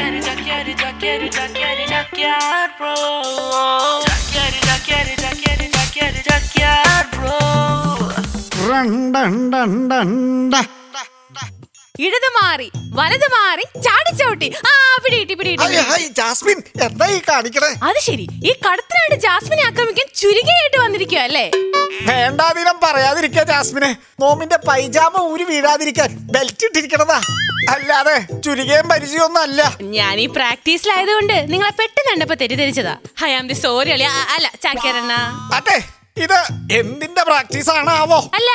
Jaqueiro, Jaqueiro, Jaqueiro, Jaqueiro, Jaqueiro, bro. Jaqueiro, Jaqueiro, Jaqueiro, Jaqueiro, Jaqueiro, bro. റണ്ടണ്ടണ്ടണ്ട. ഇടത് മാറി വലത് മാറി ചാടിച്ചവിട്ടി ആ ഹൈ, ഹൈ, ജാസ്മിൻ എന്താ ഈ കാണിക്കണേ അത് ശരി ഈ കടത്തിനായിട്ട് ജാസ്മിനെ ആക്രമിക്കാൻ ചുരുങ്ങിയായിട്ട് വന്നിരിക്കുക അല്ലേ വേണ്ടാതിനം പറയാതിരിക്കാ ജാസ്മിനെ. നോമിന്റെ പൈജാമ ഊരി വീഴാതിരിക്കാൻ ബെൽറ്റ് ഇട്ടിരിക്കണതാ. അല്ലാതെ ചുരുകയും പരിചയമൊന്നും അല്ല ഞാൻ ഈ പ്രാക്ടീസിലായതുകൊണ്ട് നിങ്ങളെ പെട്ടെന്ന് കണ്ടപ്പോ തെറ്റിദ്ധരിച്ചതാ. ഹൈ ആം ദി സോറി അല്ല ചാക്കേരണ്ണ അതെ ഇത് എന്തിന്റെ പ്രാക്ടീസ് ആണാവോ അല്ല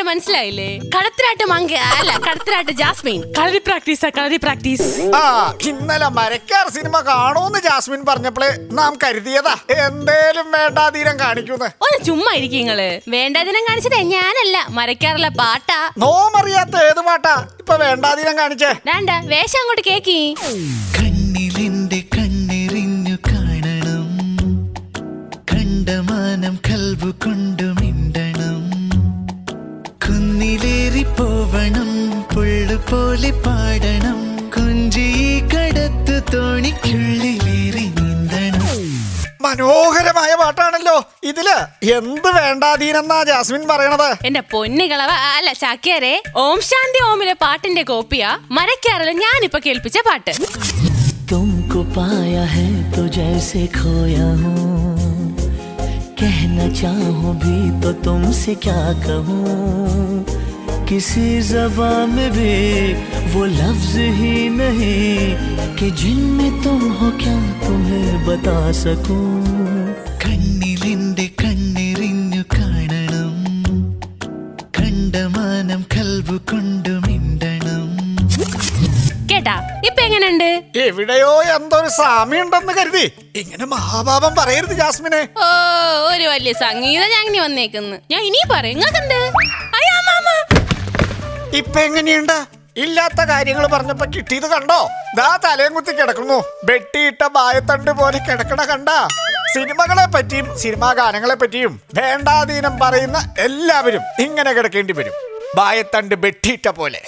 എന്റെ മനസ്സിലായില്ലേ? കടത്തരാട്ട് മങ്ക അല്ല കടത്തിനാട്ട് ജാസ്മിൻ. കളരി പ്രാക്ടീസാ കളരി പ്രാക്ടീസ്. ആ ഇന്നലെ മരക്കാർ സിനിമ കാണൂന്ന് ജാസ്മിൻ പറഞ്ഞപ്പോഴേ നാം കരുതിയതാ. എന്തേലും വേണ്ടാതീരം കാണിക്കൂന്ന്. ഒന്ന് ചുമ്മാ ഇരിക്കും നിങ്ങൾ. വേണ്ടാതീരം കാണിച്ചത് ഞാനല്ല. മരക്കാറുള്ള പാട്ടാ. നോമറിയാത്ത ഏത് പാട്ടാ? ഇപ്പൊ വേണ്ടാതീരം കാണിച്ചേ. വേണ്ട വേഷം അങ്ങോട്ട് കേക്കി. പോവണം പുള്ളു പോലെ പാടണം കുഞ്ചി കടത്തു തോണിക്കുള്ളിലേറി നീന്തണം മനോഹരമായ പാട്ടാണല്ലോ ഇതില് എന്ത് വേണ്ടാതീനെന്നാ ജാസ്മിൻ പറയണത് എന്റെ പൊന്നുകളവ അല്ല ചാക്കിയാരെ ഓം ശാന്തി ഓമിലെ പാട്ടിന്റെ കോപ്പിയാ മരക്കാറില് ഞാനിപ്പൊ കേൾപ്പിച്ച പാട്ട് तुमको पाया है तो जैसे खोया हूँ कहना चाहूँ भी तो तुमसे क्या कहूँ किसी जबा में भी वो लफ्ज ही नहीं कि जिनमें तुम हो क्या तुम्हें बता सकूं കണ്ണിലെന്റെ കണ്ണെറിഞ്ഞു കാണണം കണ്ടമാനം കൽവു കൊണ്ടു മിണ്ടണം കേട്ടാ ഇപ്പൊ എങ്ങനെയുണ്ട് എവിടെയോ എന്തൊരു സാമ്യമുണ്ടെന്ന് കരുതി ഇങ്ങനെ മഹാഭാപം പറയരുത് ജാസ്മിനെ ഓ ഒരു വലിയ സംഗീത ഞാങ്ങി വന്നേക്കുന്നു ഞാൻ ഇനി പറയും നിങ്ങൾക്കെന്ത് അയ്യാ മാമ ഇപ്പൊ എങ്ങനെയുണ്ട്? ഇല്ലാത്ത കാര്യങ്ങൾ പറഞ്ഞപ്പോ കിട്ടിയത് കണ്ടോ? ദാ തലയും കുത്തി കിടക്കുന്നു. വെട്ടിയിട്ട ബായത്തണ്ട് പോലെ കിടക്കണ കണ്ട. സിനിമകളെ പറ്റിയും സിനിമാ ഗാനങ്ങളെ പറ്റിയും വേണ്ടാധീനം പറയുന്ന എല്ലാവരും ഇങ്ങനെ കിടക്കേണ്ടി വരും. ബായത്തണ്ട് വെട്ടിയിട്ട പോലെ.